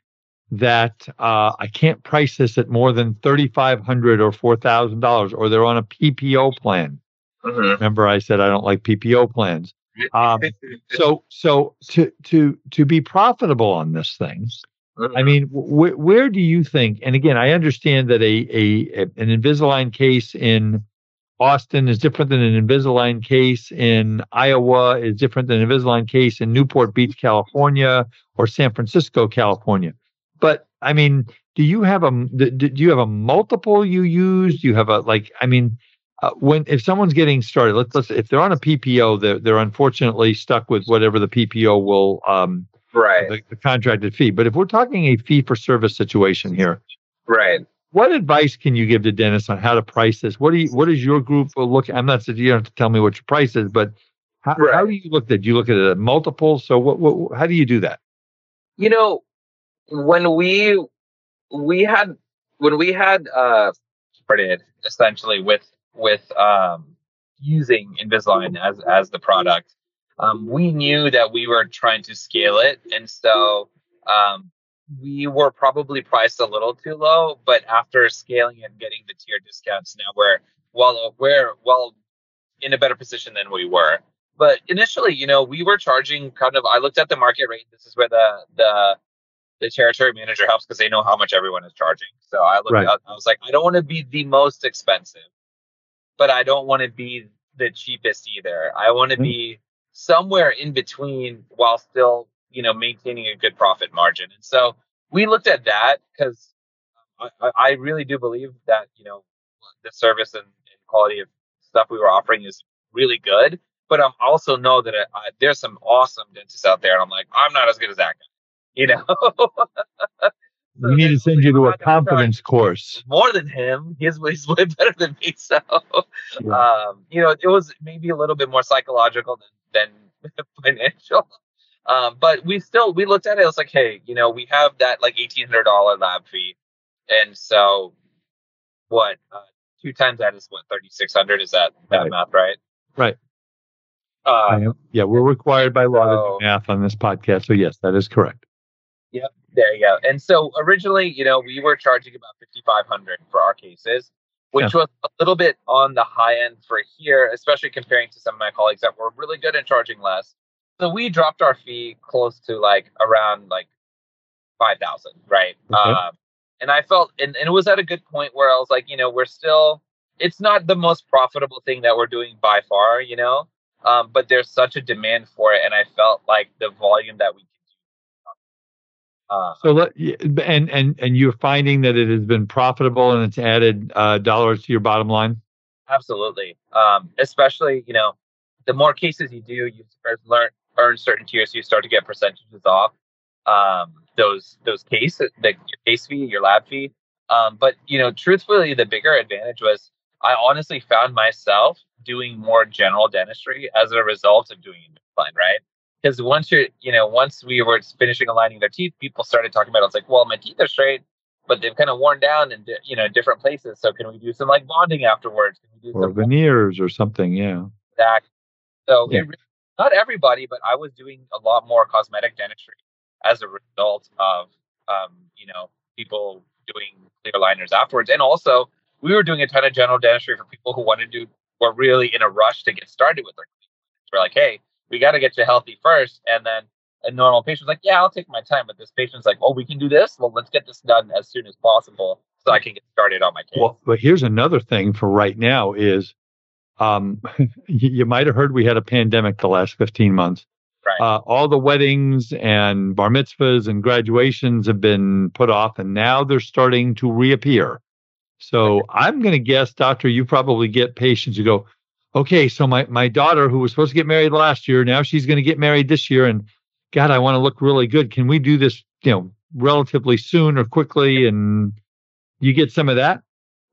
that uh, I can't price this at more than thirty five hundred or four thousand dollars, or they're on a PPO plan. Mhm. Remember, I said I don't like PPO plans. Um, so so to to to be profitable on this thing, I mean, wh- where do you think? And again, I understand that a, a an Invisalign case in Austin is different than an Invisalign case in Iowa is different than an Invisalign case in Newport Beach, California, or San Francisco, California. But I mean, do you have a do do you have a multiple you use? Do you have a like? I mean, uh, when if someone's getting started, let's let's if they're on a PPO, they're they're unfortunately stuck with whatever the PPO will um right, the, the contracted fee. But if we're talking a fee for service situation here, right. what advice can you give to dentists on how to price this? What do you, what does your group look? I'm not saying you don't have to tell me what your price is, but how, how do you look at it? Do you look at it at multiples? So what, what, how do you do that? you know when we we had when we had uh started essentially with with um using Invisalign as as the product. Um we knew that we were trying to scale it and so um we were probably priced a little too low but after scaling and getting the tier discounts now we're well we're well in a better position than we were. But initially you know we were charging kind of i looked at the market rate this is where the the the territory manager helps because they know how much everyone is charging. So i looked Right. i was like i don't want to be the most expensive but i don't want to be the cheapest either i want to Mm. be somewhere in between while still you know maintaining a good profit margin and so we looked at that because I, I I really do believe that you know the service and, and quality of stuff we were offering is really good. But I also know that uh, there's some awesome dentists out there, and I'm like, I'm not as good as that guy, you know. So we need to send you to a not gonna charge confidence course. more than him. He's he's way better than me. So, Yeah. um, you know, it was maybe a little bit more psychological than than financial. Um, but we still we looked at it. It was like, hey, you know, we have that like eighteen hundred dollar lab fee, and so what? Uh, two times that is what thirty six hundred. Is that that Right. math right? Right. Uh, am- yeah, we're required by law to do math on this podcast. So yes, that is correct. There you go. And so originally, you know, we were charging about fifty five hundred for our cases, which was a little bit on the high end for here, especially comparing to some of my colleagues that were really good at charging less. So we dropped our fee close to like around like five thousand, right? Okay. Um, and I felt, and, and it was at a good point where I was like, you know, we're still, it's not the most profitable thing that we're doing by far, you know, um, but there's such a demand for it, and I felt like the volume that we. Uh, So let and and and you're finding that it has been profitable and it's added uh, dollars to your bottom line. Absolutely. Um, especially, you know, the more cases you do, you start learn earn certain tiers, you start to get percentages off um, those those cases, the your case fee, your lab fee. Um, but you know, truthfully, the bigger advantage was I honestly found myself doing more general dentistry as a result of doing Invisalign, right? Because once you're, you know, once we were finishing aligning their teeth, people started talking about it. It's like, well, my teeth are straight, but they've kind of worn down in, you know, different places. So can we do some like bonding afterwards? Can we do Or some veneers or something, yeah. back? So Yeah. it, not everybody, but I was doing a lot more cosmetic dentistry as a result of, um, you know, people doing clear aligners afterwards, and also we were doing a ton of general dentistry for people who wanted to were really in a rush to get started with their. We're like, hey, we got to get you healthy first, and then a normal patient's like, yeah, I'll take my time, but this patient's like, oh, we can do this. Well, let's get this done as soon as possible so I can get started on my case. Well, but here's another thing for right now is, um, you, might have heard we had a pandemic the last 15 months. Right. Uh, all the weddings and bar mitzvahs and graduations have been put off, and now they're starting to reappear. So I'm going to guess, doctor, you probably get patients who go, okay, so my, my daughter who was supposed to get married last year, now she's going to get married this year. And God, I want to look really good. Can we do this, you know, relatively soon or quickly? And you get some of that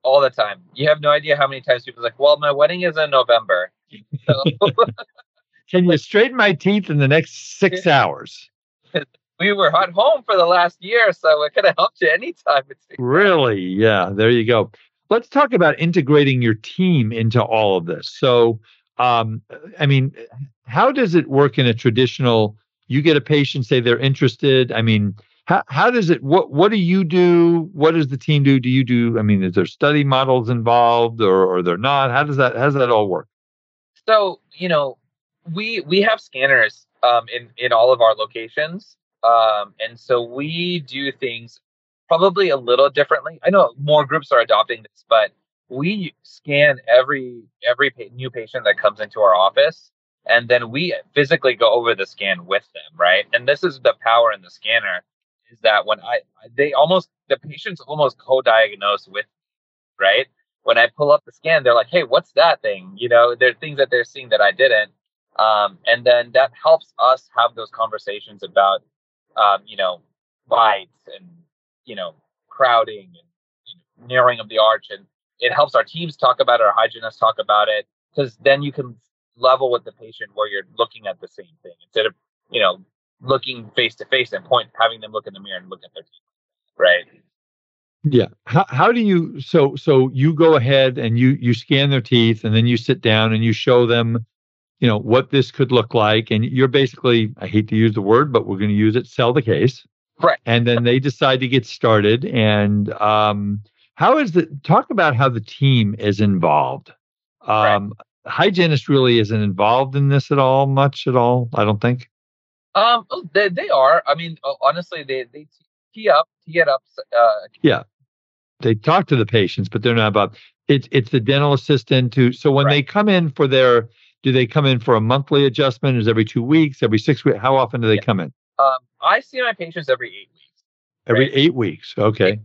all the time. You have no idea how many times people are like, "Well, my wedding is in November." So, Can you straighten my teeth in the next six hours? we were at home for the last year, so it could have helped you anytime. Really? Yeah. There you go. Let's talk about integrating your team into all of this. So, um, I mean, how does it work in a traditional? You get a patient, say they're interested. I mean, how how does it? What what do you do? What does the team do? Do you do? I mean, is there study models involved, or or they're not? How does that how does that all work? So you know, we we have scanners um, in in all of our locations, um, and so we do things probably a little differently. I know more groups are adopting this, but we scan every every new patient that comes into our office and then we physically go over the scan with them right? And this is the power in the scanner is that when i they almost the patients almost co-diagnose with right? When i pull up the scan they're like hey what's that thing? You know there are things that they're seeing that i didn't. Um, and then that helps us have those conversations about um, you know bites and you know crowding and narrowing of the arch and it helps our teams talk about it, our hygienists talk about it, because then you can level with the patient where you're looking at the same thing instead of, you know, looking face to face and point, having them look in the mirror and look at their teeth, right? Yeah. How, how do you, so, so you go ahead and you, you scan their teeth and then you sit down and you show them, you know, what this could look like. And you're basically, I hate to use the word, but we're going to use it, sell the case. Right. And then they decide to get started. And, um, how is the talk about how the team is involved? Um, right. Hygienist really isn't involved in this at all, much at all. I don't think. Um, oh, they, they are. I mean, honestly, they they tee up, tee it up. Uh, yeah, they talk to the patients, but they're not about. It's it's the dental assistant who. So when right. they come in for their, do they come in for a monthly adjustment? Is every two weeks? Every six weeks? How often do they yeah. come in? Um, I see my patients every eight weeks. Every right? eight weeks. Okay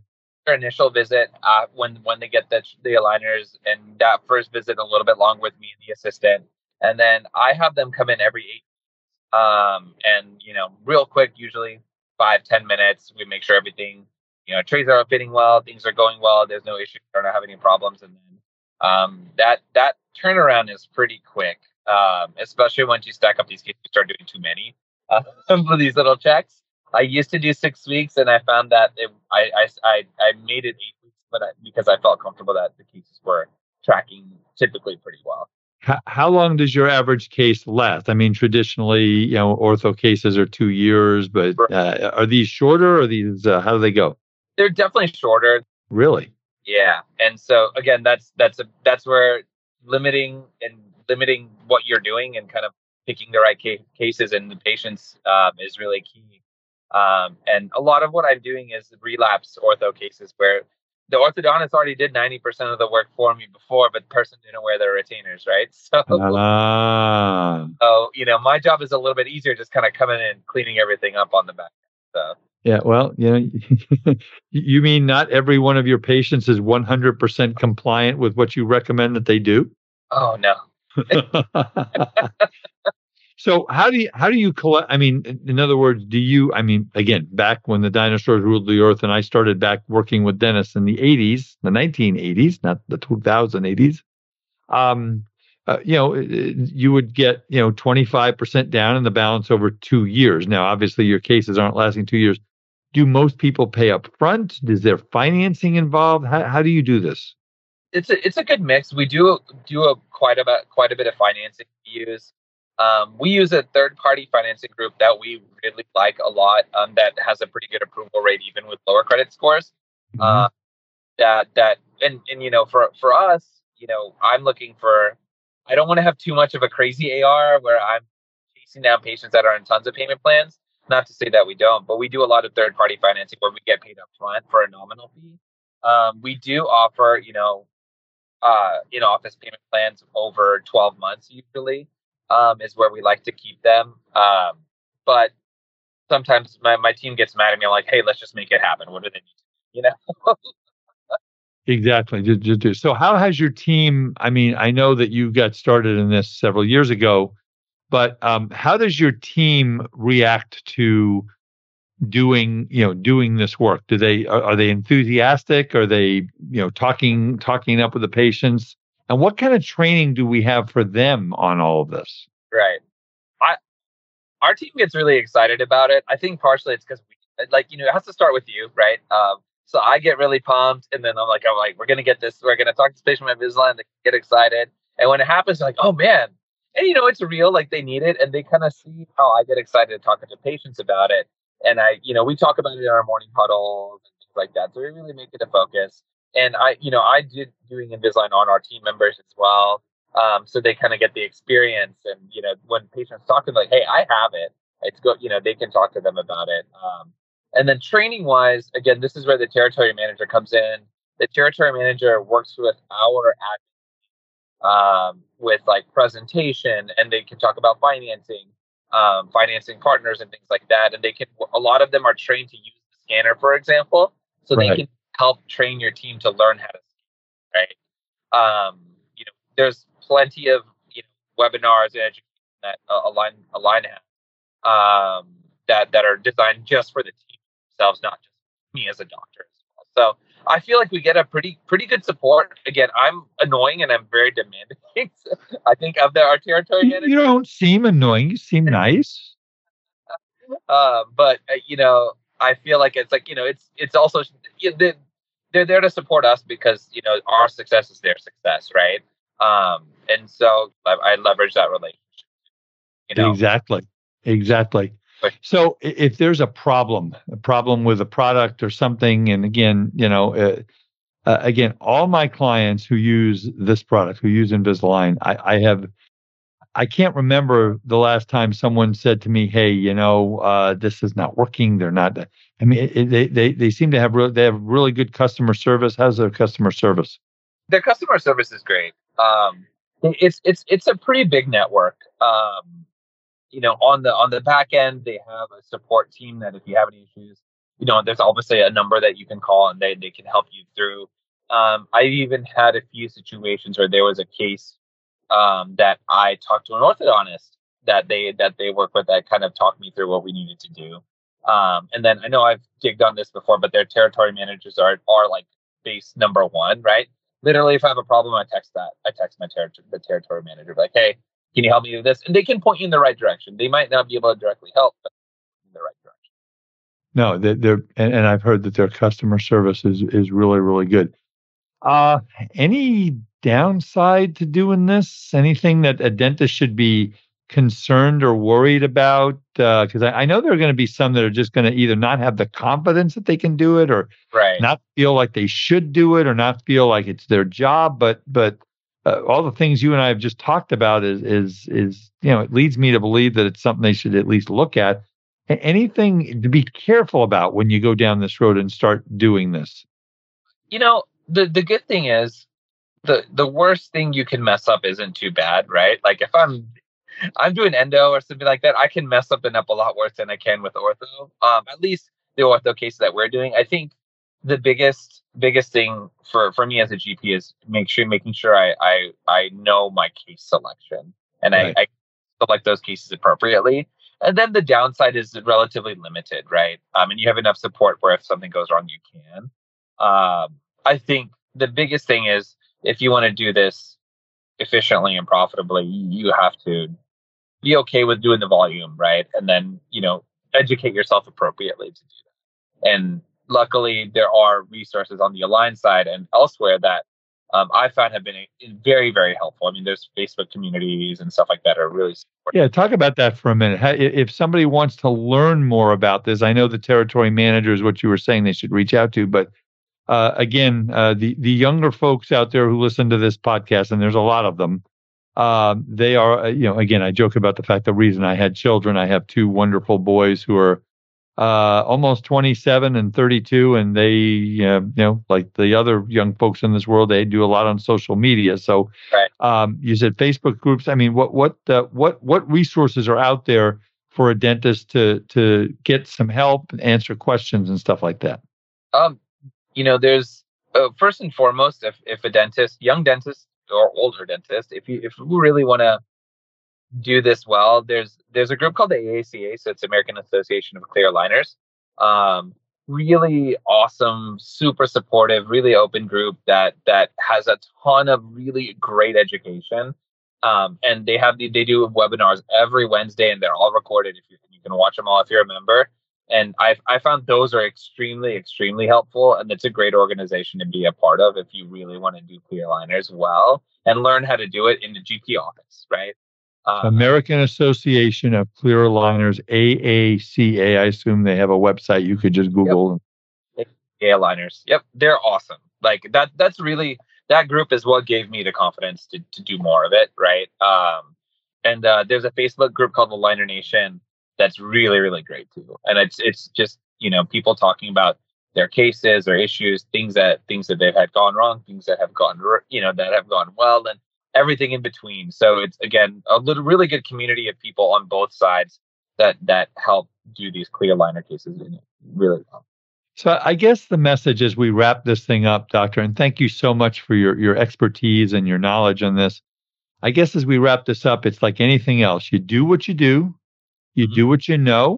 their initial visit uh, when when they get the the aligners, and that first visit a little bit long with me and the assistant, and then I have them come in every eight, um, and you know, real quick, usually five ten minutes. We make sure everything, you know, trays are fitting well, things are going well, there's no issues, I don't have any problems, and then um, that that turnaround is pretty quick, um, especially once you stack up these cases, you start doing too many uh, for these little checks. I used to do six weeks, and I found that it, I, I, I, I made it eight weeks, but I, because I felt comfortable that the cases were tracking typically pretty well. How, how long does your average case last? I mean, traditionally, you know, ortho cases are two years, but uh, are these shorter? Or these uh, how do they go? They're definitely shorter. Really? Yeah, and so again, that's that's a that's where limiting and limiting what you're doing and kind of picking the right ca- cases and the patients um, is really key um, and a lot of what I'm doing is relapse ortho cases where the orthodontist already did 90% of the work for me before, but the person didn't wear their retainers, right? So, so you know, my job is a little bit easier, just kind of coming in and cleaning everything up on the back. So. Yeah, well, you know, you mean not every one of your patients is 100% compliant with what you recommend that they do? Oh no. So how do you how do you collect? I mean, in other words, do you? I mean, again, back when the dinosaurs ruled the earth, and I started back working with dennis in the '80s, the 1980s, not the 2080s. Um, uh, you know, you would get you know 25% down in the balance over two years. Now, obviously, your cases aren't lasting two years. Do most people pay up front? Is there financing involved? How how do you do this? It's a it's a good mix. We do do a quite a bit quite a bit of financing use. Um, we use a third party financing group that we really like a lot um, that has a pretty good approval rate even with lower credit scores. Mm-hmm. Uh, that that and and you know for for us, you know, I'm looking for I don't want to have too much of a crazy AR where I'm chasing down patients that are in tons of payment plans. Not to say that we don't, but we do a lot of third party financing where we get paid up front for a nominal fee. Um, we do offer, you know, uh, in office payment plans over 12 months usually um, is where we like to keep them. Um, but sometimes my, my team gets mad at me. I'm like, hey, let's just make it happen. What do they need? You know? exactly. So, how has your team? I mean, I know that you got started in this several years ago. but um, how does your team react to doing you know doing this work? Do they are, are they enthusiastic? Are they you know talking talking up with the patients? And what kind of training do we have for them on all of this? Right. I our team gets really excited about it. I think partially it's because we like you know it has to start with you, right? Um, so I get really pumped, and then I'm like, I'm like, we're gonna get this. We're gonna talk to this patient with Invisalign. They get excited, and when it happens, they're like, oh man, and you know it's real. Like they need it, and they kind of see how I get excited talking to patients about it. And I, you know, we talk about it in our morning huddles and things like that. So we really make it a focus and I, you know, I did doing Invisalign on our team members as well. Um, so they kind of get the experience. And, you know, when patients talk to them, like, hey, I have it, it's good, you know, they can talk to them about it. Um, and then training wise, again, this is where the territory manager comes in. The territory manager works with our um, with like presentation and they can talk about financing, um, financing partners and things like that. And they can, a lot of them are trained to use the scanner, for example. So right. they can help train your team to learn how to scan. right um, you know there's plenty of you know, webinars and education that uh, align align has um, that that are designed just for the team themselves not just me as a doctor as well. so I feel like we get a pretty pretty good support. Again, I'm annoying and I'm very demanding. I think of the our territory manager. You don't seem annoying. You seem nice. uh, but uh, you know, I feel like it's like you know, it's it's also you know, they're there to support us because you know our success is their success, right? Um, and so I, I leverage that relationship. You know? Exactly, exactly. So if there's a problem, a problem with a product or something, and again, you know, uh, uh, again, all my clients who use this product, who use Invisalign, I, I have I can't remember the last time someone said to me, "Hey, you know, uh, this is not working. They're not." I mean, it, they they they seem to have re- they have really good customer service. How's their customer service? Their customer service is great. Um, it's it's it's a pretty big network. Um, you know, on the on the back end, they have a support team that if you have any issues, you know, there's obviously a number that you can call and they they can help you through. Um, I've even had a few situations where there was a case um, that I talked to an orthodontist that they that they work with that kind of talked me through what we needed to do. Um, and then I know I've digged on this before, but their territory managers are are like base number one, right? Literally, if I have a problem, I text that. I text my territory the territory manager like, "Hey, can you help me with this?" And they can point you in the right direction. They might not be able to directly help, but in the right direction. No, they're, they're and, and I've heard that their customer service is is really really good. Uh, any downside to doing this? Anything that a dentist should be concerned or worried about? Because uh, I, I, know there are going to be some that are just going to either not have the confidence that they can do it, or right. not feel like they should do it, or not feel like it's their job. But but uh, all the things you and I have just talked about is is is you know it leads me to believe that it's something they should at least look at. Anything to be careful about when you go down this road and start doing this? You know, the the good thing is the the worst thing you can mess up isn't too bad, right? Like if I'm I'm doing endo or something like that, I can mess something up a lot worse than I can with ortho. Um, at least the ortho cases that we're doing. I think the biggest biggest thing for for me as a GP is make sure making sure I I I know my case selection and right. I, I select those cases appropriately. And then the downside is relatively limited, right? Um, and you have enough support where if something goes wrong, you can. Um, I think the biggest thing is if you want to do this efficiently and profitably, you have to be okay with doing the volume, right? And then, you know, educate yourself appropriately to do that. And luckily, there are resources on the Align side and elsewhere that um, I found have been very, very helpful. I mean, there's Facebook communities and stuff like that are really supportive. Yeah, talk about that for a minute. If somebody wants to learn more about this, I know the territory manager is what you were saying they should reach out to, but uh, again, uh, the the younger folks out there who listen to this podcast, and there's a lot of them, uh, they are, uh, you know, again, I joke about the fact the reason I had children. I have two wonderful boys who are uh, almost 27 and 32, and they, you know, like the other young folks in this world, they do a lot on social media. So, right. um, you said Facebook groups. I mean, what what uh, what what resources are out there for a dentist to to get some help, and answer questions, and stuff like that? Um, you know, there's uh, first and foremost, if if a dentist, young dentist or older dentist, if you if you really want to do this well, there's there's a group called the AACA, so it's American Association of Clear Aligners. Um, really awesome, super supportive, really open group that that has a ton of really great education. Um, and they have the, they do webinars every Wednesday, and they're all recorded. If you you can watch them all if you're a member. And I I found those are extremely extremely helpful, and it's a great organization to be a part of if you really want to do clear aligners well and learn how to do it in the GP office, right? Um, American Association of Clear Aligners, AACA. I assume they have a website you could just Google. Yep. aligners. Yep, they're awesome. Like that. That's really that group is what gave me the confidence to to do more of it. Right. Um, and uh, there's a Facebook group called the Liner Nation that's really really great too. And it's it's just you know people talking about their cases or issues, things that things that they've had gone wrong, things that have gone you know that have gone well, and everything in between. So it's again a little really good community of people on both sides that that help do these clear aligner cases really well. So I guess the message as we wrap this thing up, Doctor, and thank you so much for your your expertise and your knowledge on this. I guess as we wrap this up, it's like anything else. You do what you do, you mm-hmm. do what you know.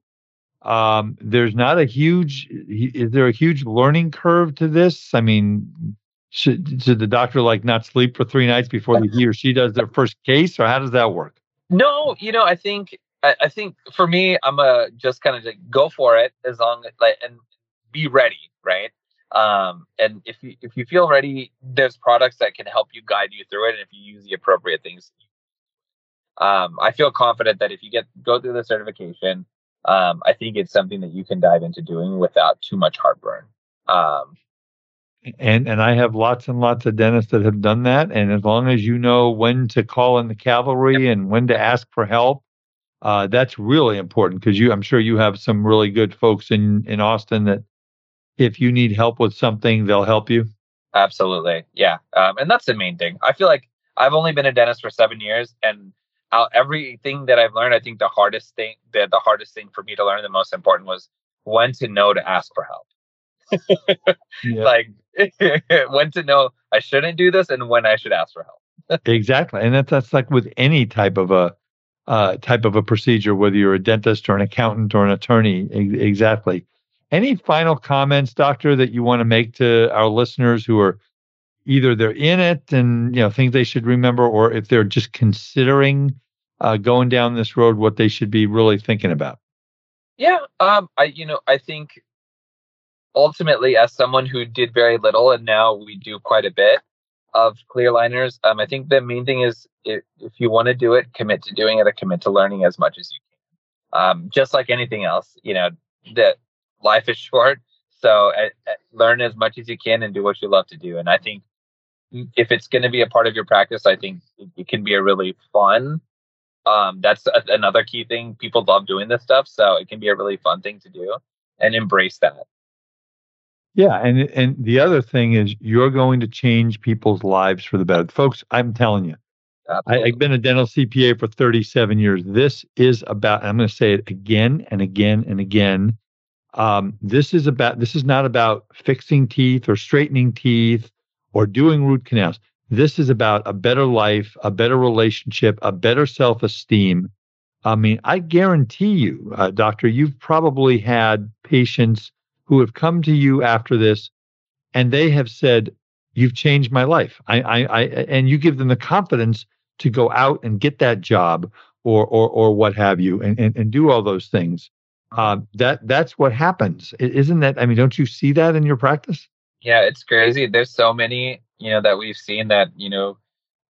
Um, there's not a huge is there a huge learning curve to this? I mean, should should the doctor like not sleep for three nights before he or she does their first case, or how does that work? No, you know, I think I, I think for me, I'm a just kind of like go for it as long as like and be ready, right? Um, and if you if you feel ready, there's products that can help you guide you through it, and if you use the appropriate things, um, I feel confident that if you get go through the certification, um, I think it's something that you can dive into doing without too much heartburn. Um, and and I have lots and lots of dentists that have done that. And as long as you know when to call in the cavalry and when to ask for help, uh, that's really important because you, I'm sure you have some really good folks in in Austin that if you need help with something, they'll help you. Absolutely, yeah. Um, and that's the main thing. I feel like I've only been a dentist for seven years, and uh, everything that I've learned, I think the hardest thing, the, the hardest thing for me to learn, the most important was when to know to ask for help. Like when to know I shouldn't do this and when I should ask for help. exactly, and that's that's like with any type of a uh, type of a procedure, whether you're a dentist or an accountant or an attorney. E- exactly. Any final comments, doctor, that you want to make to our listeners who are either they're in it and you know things they should remember, or if they're just considering uh, going down this road, what they should be really thinking about? Yeah, um, I you know I think ultimately, as someone who did very little and now we do quite a bit of clear aligners, um, I think the main thing is if, if you want to do it, commit to doing it or commit to learning as much as you can. Um, just like anything else, you know, that life is short. So uh, uh, learn as much as you can and do what you love to do. And I think if it's going to be a part of your practice, I think it, it can be a really fun. Um, that's a, another key thing. People love doing this stuff, so it can be a really fun thing to do, and embrace that. Yeah, and and the other thing is you're going to change people's lives for the better, folks. I'm telling you, I, have been a dental CPA for 37 years. This is about. I'm going to say it again and again and again. Um, this is about. This is not about fixing teeth or straightening teeth or doing root canals. This is about a better life, a better relationship, a better self-esteem. I mean, I guarantee you, uh, doctor, you've probably had patients who have come to you after this and they have said, You've changed my life. I, I, I and you give them the confidence to go out and get that job or or or what have you and, and, and do all those things. Uh, that that's what happens. Isn't that I mean, don't you see that in your practice? Yeah, it's crazy. There's so many, you know, that we've seen that, you know,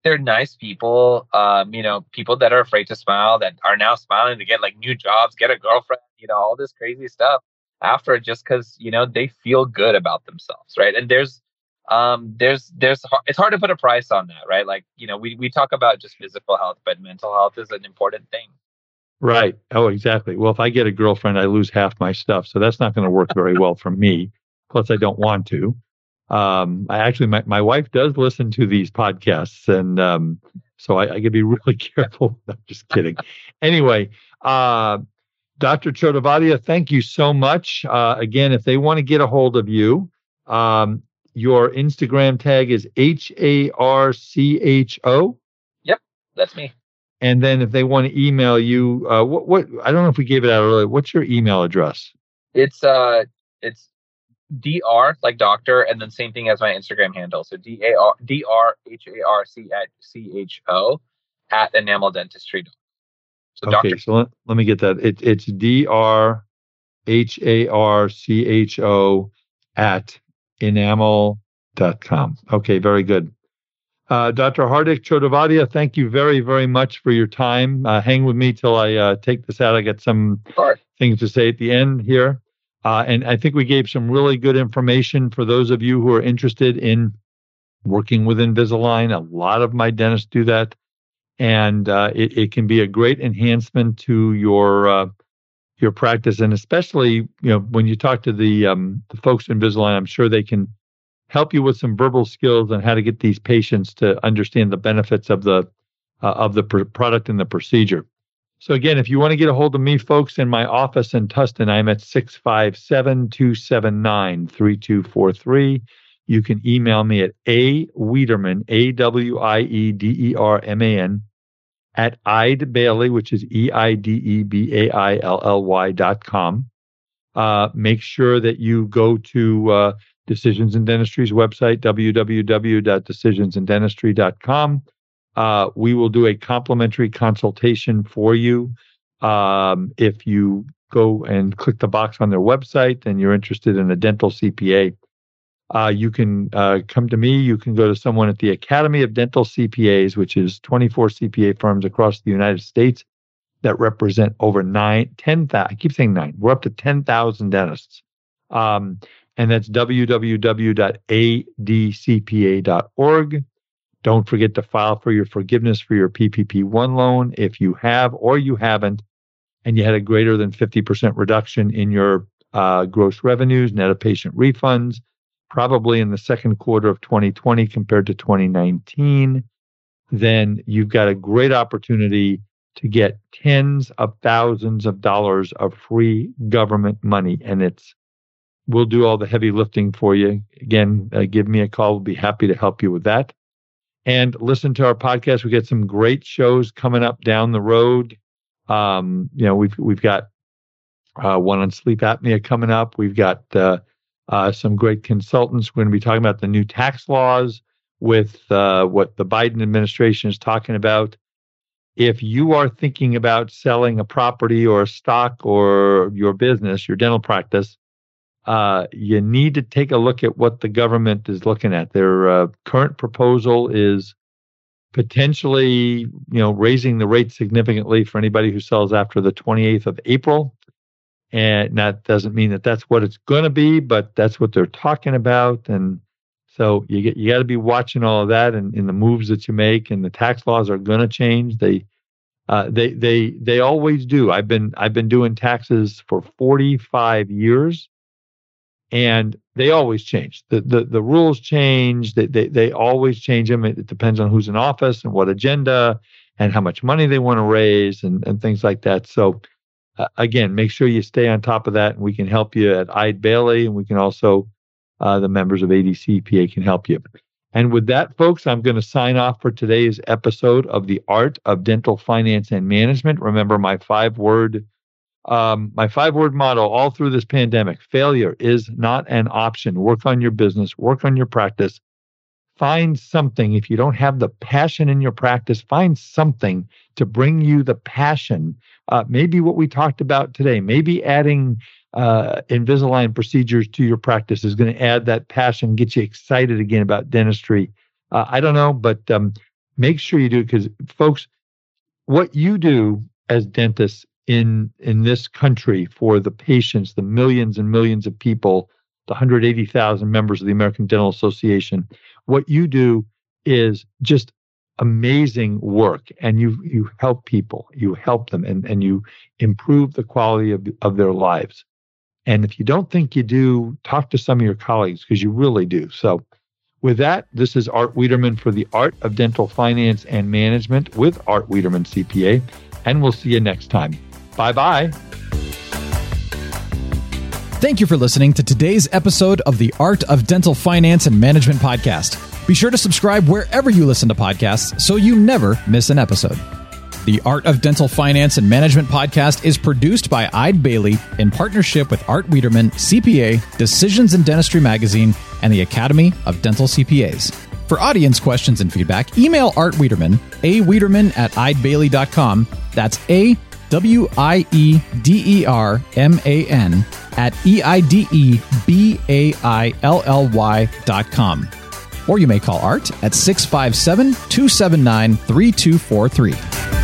they're nice people, um, you know, people that are afraid to smile that are now smiling to get like new jobs, get a girlfriend, you know, all this crazy stuff after just because you know they feel good about themselves right? And there's um there's there's it's hard to put a price on that right? Like you know we, we talk about just physical health but mental health is an important thing. Right. Oh exactly. Well if i get a girlfriend i lose half my stuff so that's not going to work very well for me. Plus i don't want to. Um i actually my, my wife does listen to these podcasts and um so i, I could be really careful. I'm just kidding. Anyway uh Dr. Chodavadia, thank you so much. Uh, again, if they want to get a hold of you, um, your Instagram tag is H A R C H O. Yep, that's me. And then if they want to email you, uh, what, what, I don't know if we gave it out earlier. What's your email address? It's, uh, it's dr like doctor, and then same thing as my Instagram handle. So d a r d r h a r c c h o at enamel dentistry. So okay, so let, let me get that. It, it's d r h a r c h o at enamel.com. Okay, very good. Uh, Dr. Hardik Chodavadia, thank you very, very much for your time. Uh, hang with me till I uh, take this out. I got some sure. things to say at the end here. Uh, and I think we gave some really good information for those of you who are interested in working with Invisalign. A lot of my dentists do that. And uh, it, it, can be a great enhancement to your uh, your practice, and especially you know when you talk to the um, the folks in Invisalign, I'm sure they can help you with some verbal skills on how to get these patients to understand the benefits of the uh, of the pr- product and the procedure. So again, if you want to get a hold of me, folks, in my office in Tustin, I'm at 657-279-3243. You can email me at a Wiederman, A-W-I-E-D-E-R-M-A-N, at Eide Bailly, which is E-I-D-E-B-A-I-L-L-Y dot com. Uh, make sure that you go to uh, Decisions in Dentistry's website, www.decisionsinDentistry.com. Uh, we will do a complimentary consultation for you. Um, if you go and click the box on their website and you're interested in a dental CPA, uh, you can uh, come to me. You can go to someone at the Academy of Dental CPAs, which is 24 CPA firms across the United States that represent over nine, 10,000. I keep saying nine. We're up to 10,000 dentists. Um, and that's www.adcpa.org. Don't forget to file for your forgiveness for your PPP1 loan if you have or you haven't, and you had a greater than 50% reduction in your uh, gross revenues, net of patient refunds, probably in the second quarter of 2020 compared to 2019, then you've got a great opportunity to get tens of thousands of dollars of free government money. And it's we'll do all the heavy lifting for you. Again, uh, give me a call. We'll be happy to help you with that. And listen to our podcast. We got some great shows coming up down the road. Um, you know, we've we've got uh, one on sleep apnea coming up. We've got uh, uh some great consultants. We're going to be talking about the new tax laws with uh, what the Biden administration is talking about. If you are thinking about selling a property or a stock or your business, your dental practice, uh, you need to take a look at what the government is looking at. Their uh, current proposal is potentially, you know, raising the rate significantly for anybody who sells after the 28th of April. And that doesn't mean that that's what it's going to be, but that's what they're talking about. And so you get you got to be watching all of that and in the moves that you make. And the tax laws are going to change. They uh, they they they always do. I've been I've been doing taxes for 45 years and they always change. The the, the rules change. They, they they always change them. It, it depends on who's in office and what agenda and how much money they want to raise and, and things like that. So uh, again, make sure you stay on top of that, and we can help you at Eide Bailly, and we can also uh, the members of ADCPA can help you. And with that, folks, I'm going to sign off for today's episode of the Art of Dental Finance and Management. Remember my five word um, my five word motto all through this pandemic failure is not an option. Work on your business, work on your practice. Find something. If you don't have the passion in your practice, find something to bring you the passion. Uh, maybe what we talked about today, maybe adding uh, Invisalign procedures to your practice is going to add that passion, get you excited again about dentistry. Uh, I don't know, but um, make sure you do because, folks, what you do as dentists in in this country for the patients, the millions and millions of people, the 180,000 members of the American Dental Association. What you do is just amazing work and you you help people you help them and, and you improve the quality of, of their lives and if you don't think you do talk to some of your colleagues because you really do so with that this is art wiederman for the art of dental finance and management with art wiederman cpa and we'll see you next time Bye bye. Thank you for listening to today's episode of the Art of Dental Finance and Management podcast. Be sure to subscribe wherever you listen to podcasts so you never miss an episode. The Art of Dental Finance and Management podcast is produced by Eide Bailly in partnership with Art Wiederman, CPA, Decisions in Dentistry Magazine, and the Academy of Dental CPAs. For audience questions and feedback, email Art Wiederman, a Wiederman at eidebailly.com. That's A W I E D E R M A N at E I D E B A I L L Y dot com. Or you may call Art at 657 279 3243.